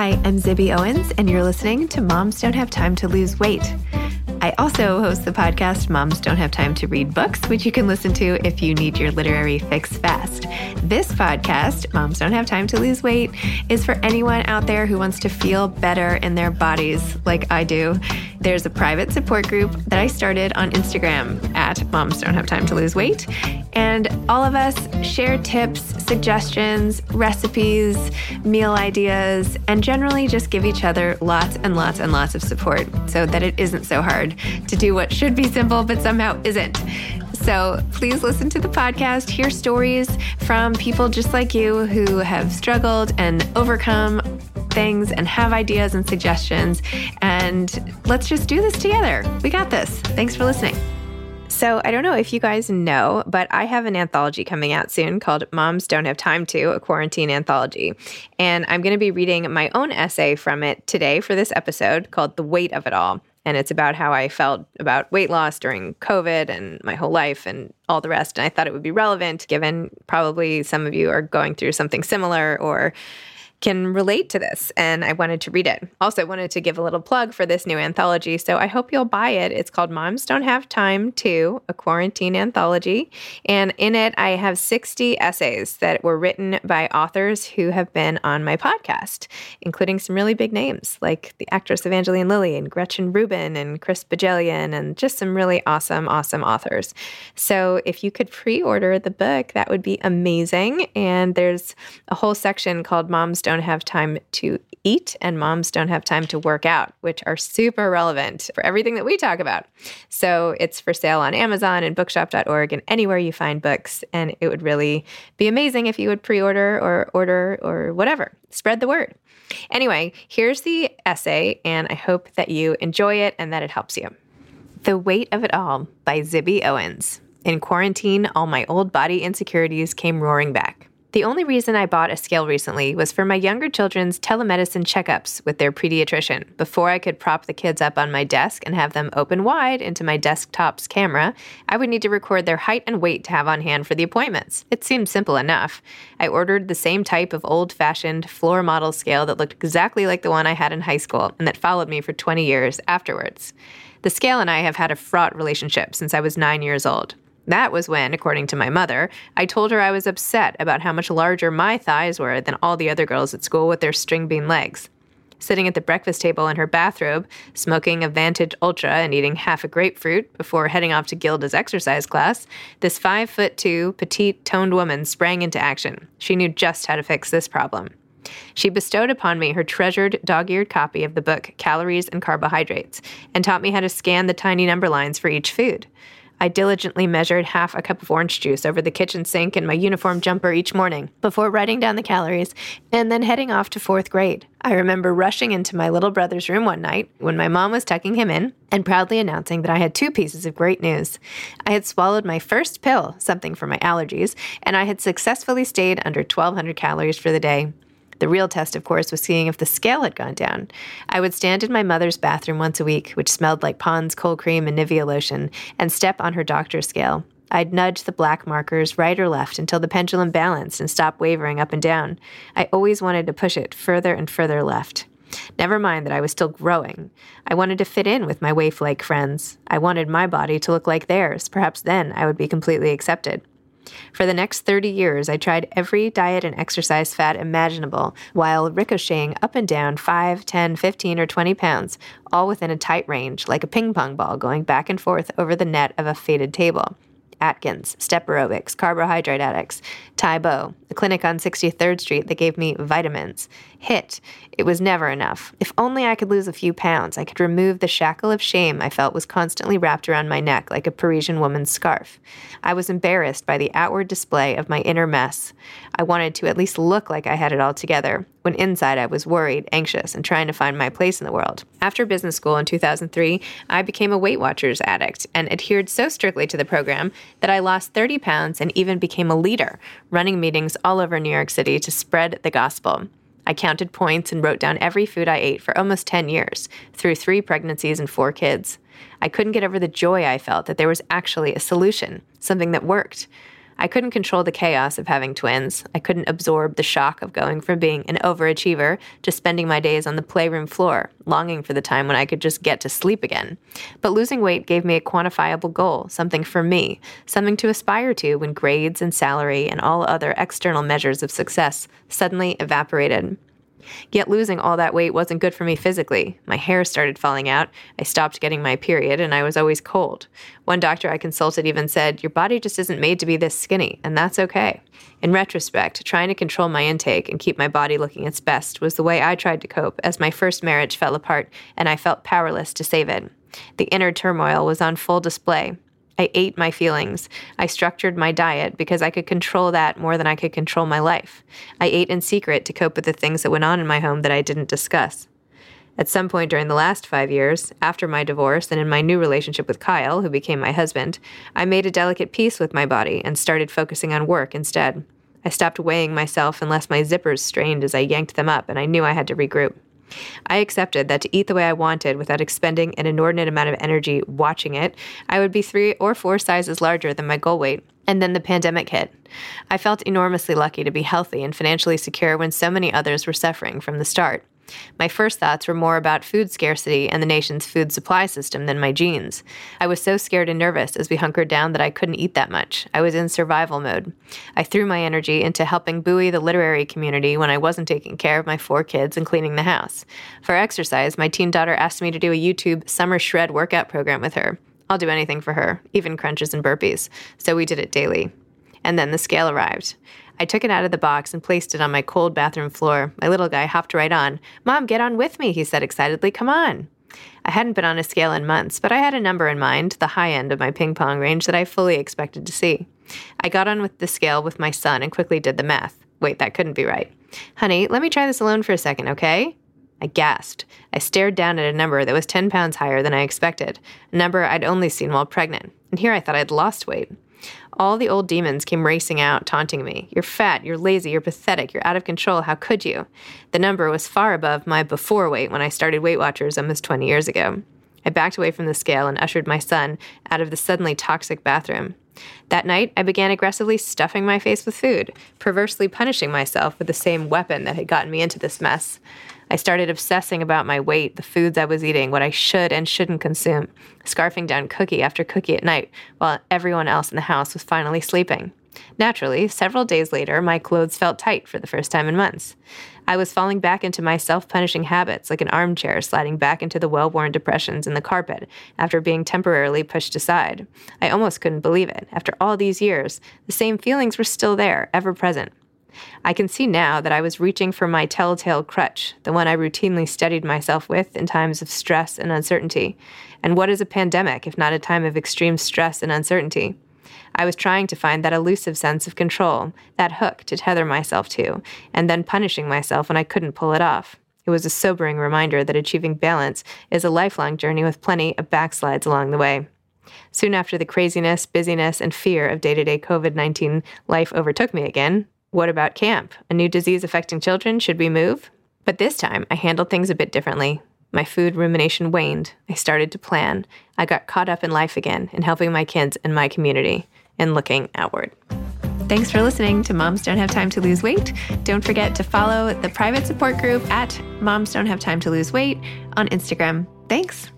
Hi, I'm Zibby Owens, and you're listening to Moms Don't Have Time to Lose Weight. I also host the podcast Moms Don't Have Time to Read Books, which you can listen to if you need your literary fix fast. This podcast, Moms Don't Have Time to Lose Weight, is for anyone out there who wants to feel better in their bodies like I do. There's a private support group that I started on Instagram at Moms Don't Have Time to Lose Weight. And all of us share tips, suggestions, recipes, meal ideas, and generally just give each other lots and lots and lots of support so that it isn't so hard to do what should be simple but somehow isn't. So please listen to the podcast, hear stories from people just like you who have struggled and overcome things and have ideas and suggestions. And let's just do this together. We got this. Thanks for listening. So, I don't know if you guys know, but I have an anthology coming out soon called Moms Don't Have Time to, a quarantine anthology. And I'm going to be reading my own essay from it today for this episode called The Weight of It All. And it's about how I felt about weight loss during COVID and my whole life and all the rest. And I thought it would be relevant given probably some of you are going through something similar or can relate to this, and I wanted to read it. Also, wanted to give a little plug for this new anthology, so I hope you'll buy it. It's called Moms Don't Have Time to, a quarantine anthology. And in it, I have 60 essays that were written by authors who have been on my podcast, including some really big names like the actress Evangeline Lilly and Gretchen Rubin and Chris Bohjalian, and just some really awesome, awesome authors. So if you could pre order the book, that would be amazing. And there's a whole section called Moms don't have time to eat and moms don't have time to work out, which are super relevant for everything that we talk about. So it's for sale on Amazon and bookshop.org and anywhere you find books. And it would really be amazing if you would pre order or order or whatever. Spread the word. Anyway, here's the essay, and I hope that you enjoy it and that it helps you. The Weight of It All by Zibby Owens. In quarantine, all my old body insecurities came roaring back. The only reason I bought a scale recently was for my younger children's telemedicine checkups with their pediatrician. Before I could prop the kids up on my desk and have them open wide into my desktop's camera, I would need to record their height and weight to have on hand for the appointments. It seemed simple enough. I ordered the same type of old fashioned floor model scale that looked exactly like the one I had in high school and that followed me for 20 years afterwards. The scale and I have had a fraught relationship since I was nine years old. That was when, according to my mother, I told her I was upset about how much larger my thighs were than all the other girls at school with their string bean legs. Sitting at the breakfast table in her bathrobe, smoking a Vantage Ultra and eating half a grapefruit before heading off to Gilda's exercise class, this five foot two, petite, toned woman sprang into action. She knew just how to fix this problem. She bestowed upon me her treasured dog eared copy of the book Calories and Carbohydrates and taught me how to scan the tiny number lines for each food. I diligently measured half a cup of orange juice over the kitchen sink in my uniform jumper each morning before writing down the calories and then heading off to fourth grade. I remember rushing into my little brother's room one night when my mom was tucking him in and proudly announcing that I had two pieces of great news. I had swallowed my first pill, something for my allergies, and I had successfully stayed under 1,200 calories for the day. The real test, of course, was seeing if the scale had gone down. I would stand in my mother's bathroom once a week, which smelled like Pond's cold cream and Nivea lotion, and step on her doctor's scale. I'd nudge the black markers right or left until the pendulum balanced and stopped wavering up and down. I always wanted to push it further and further left. Never mind that I was still growing. I wanted to fit in with my waif like friends. I wanted my body to look like theirs. Perhaps then I would be completely accepted. For the next 30 years, I tried every diet and exercise fad imaginable while ricocheting up and down 5, 10, 15, or 20 pounds, all within a tight range, like a ping pong ball going back and forth over the net of a faded table. Atkins, Step Aerobics, Carbohydrate Addicts, Tae Bo, a clinic on 63rd Street that gave me vitamins. HIIT. It was never enough. If only I could lose a few pounds, I could remove the shackle of shame I felt was constantly wrapped around my neck like a Parisian woman's scarf. I was embarrassed by the outward display of my inner mess. I wanted to at least look like I had it all together, when inside I was worried, anxious, and trying to find my place in the world. After business school in 2003, I became a Weight Watchers addict and adhered so strictly to the program that I lost 30 pounds and even became a leader, running meetings all over New York City to spread the gospel. I counted points and wrote down every food I ate for almost 10 years, through three pregnancies and four kids. I couldn't get over the joy I felt that there was actually a solution, something that worked. I couldn't control the chaos of having twins. I couldn't absorb the shock of going from being an overachiever to spending my days on the playroom floor, longing for the time when I could just get to sleep again. But losing weight gave me a quantifiable goal, something for me, something to aspire to when grades and salary and all other external measures of success suddenly evaporated. Yet losing all that weight wasn't good for me physically. My hair started falling out, I stopped getting my period, and I was always cold. One doctor I consulted even said, Your body just isn't made to be this skinny, and that's okay. In retrospect, trying to control my intake and keep my body looking its best was the way I tried to cope as my first marriage fell apart and I felt powerless to save it. The inner turmoil was on full display. I ate my feelings. I structured my diet because I could control that more than I could control my life. I ate in secret to cope with the things that went on in my home that I didn't discuss. At some point during the last five years, after my divorce and in my new relationship with Kyle, who became my husband, I made a delicate peace with my body and started focusing on work instead. I stopped weighing myself unless my zippers strained as I yanked them up, and I knew I had to regroup. I accepted that to eat the way I wanted without expending an inordinate amount of energy watching it, I would be three or four sizes larger than my goal weight. And then the pandemic hit. I felt enormously lucky to be healthy and financially secure when so many others were suffering from the start. My first thoughts were more about food scarcity and the nation's food supply system than my genes. I was so scared and nervous as we hunkered down that I couldn't eat that much. I was in survival mode. I threw my energy into helping buoy the literary community when I wasn't taking care of my four kids and cleaning the house. For exercise, my teen daughter asked me to do a YouTube summer shred workout program with her. I'll do anything for her, even crunches and burpees. So we did it daily. And then the scale arrived. I took it out of the box and placed it on my cold bathroom floor. My little guy hopped right on. Mom, get on with me, he said excitedly. Come on. I hadn't been on a scale in months, but I had a number in mind, the high end of my ping pong range that I fully expected to see. I got on with the scale with my son and quickly did the math. Wait, that couldn't be right. Honey, let me try this alone for a second, okay? I gasped. I stared down at a number that was 10 pounds higher than I expected, a number I'd only seen while pregnant. And here I thought I'd lost weight. All the old demons came racing out, taunting me. You're fat, you're lazy, you're pathetic, you're out of control, how could you? The number was far above my before weight when I started Weight Watchers almost 20 years ago. I backed away from the scale and ushered my son out of the suddenly toxic bathroom. That night, I began aggressively stuffing my face with food, perversely punishing myself with the same weapon that had gotten me into this mess. I started obsessing about my weight, the foods I was eating, what I should and shouldn't consume, scarfing down cookie after cookie at night while everyone else in the house was finally sleeping. Naturally, several days later, my clothes felt tight for the first time in months. I was falling back into my self punishing habits, like an armchair sliding back into the well worn depressions in the carpet after being temporarily pushed aside. I almost couldn't believe it. After all these years, the same feelings were still there, ever present. I can see now that I was reaching for my telltale crutch, the one I routinely steadied myself with in times of stress and uncertainty. And what is a pandemic if not a time of extreme stress and uncertainty? I was trying to find that elusive sense of control, that hook to tether myself to, and then punishing myself when I couldn't pull it off. It was a sobering reminder that achieving balance is a lifelong journey with plenty of backslides along the way. Soon after the craziness, busyness, and fear of day to day COVID 19 life overtook me again, what about camp? A new disease affecting children? Should we move? But this time, I handled things a bit differently. My food rumination waned. I started to plan. I got caught up in life again in helping my kids and my community and looking outward. Thanks for listening to Moms Don't Have Time to Lose Weight. Don't forget to follow the private support group at Moms Don't Have Time to Lose Weight on Instagram. Thanks.